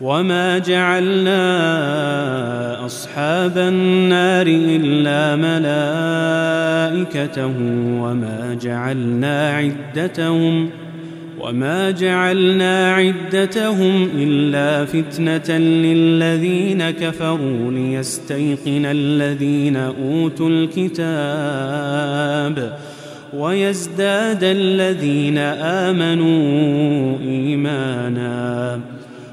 وما جعلنا اصحاب النار الا ملائكه وما جعلنا عدتهم وما جعلنا عدتهم الا فتنه للذين كفروا ليستيقن الذين اوتوا الكتاب ويزداد الذين ايمانا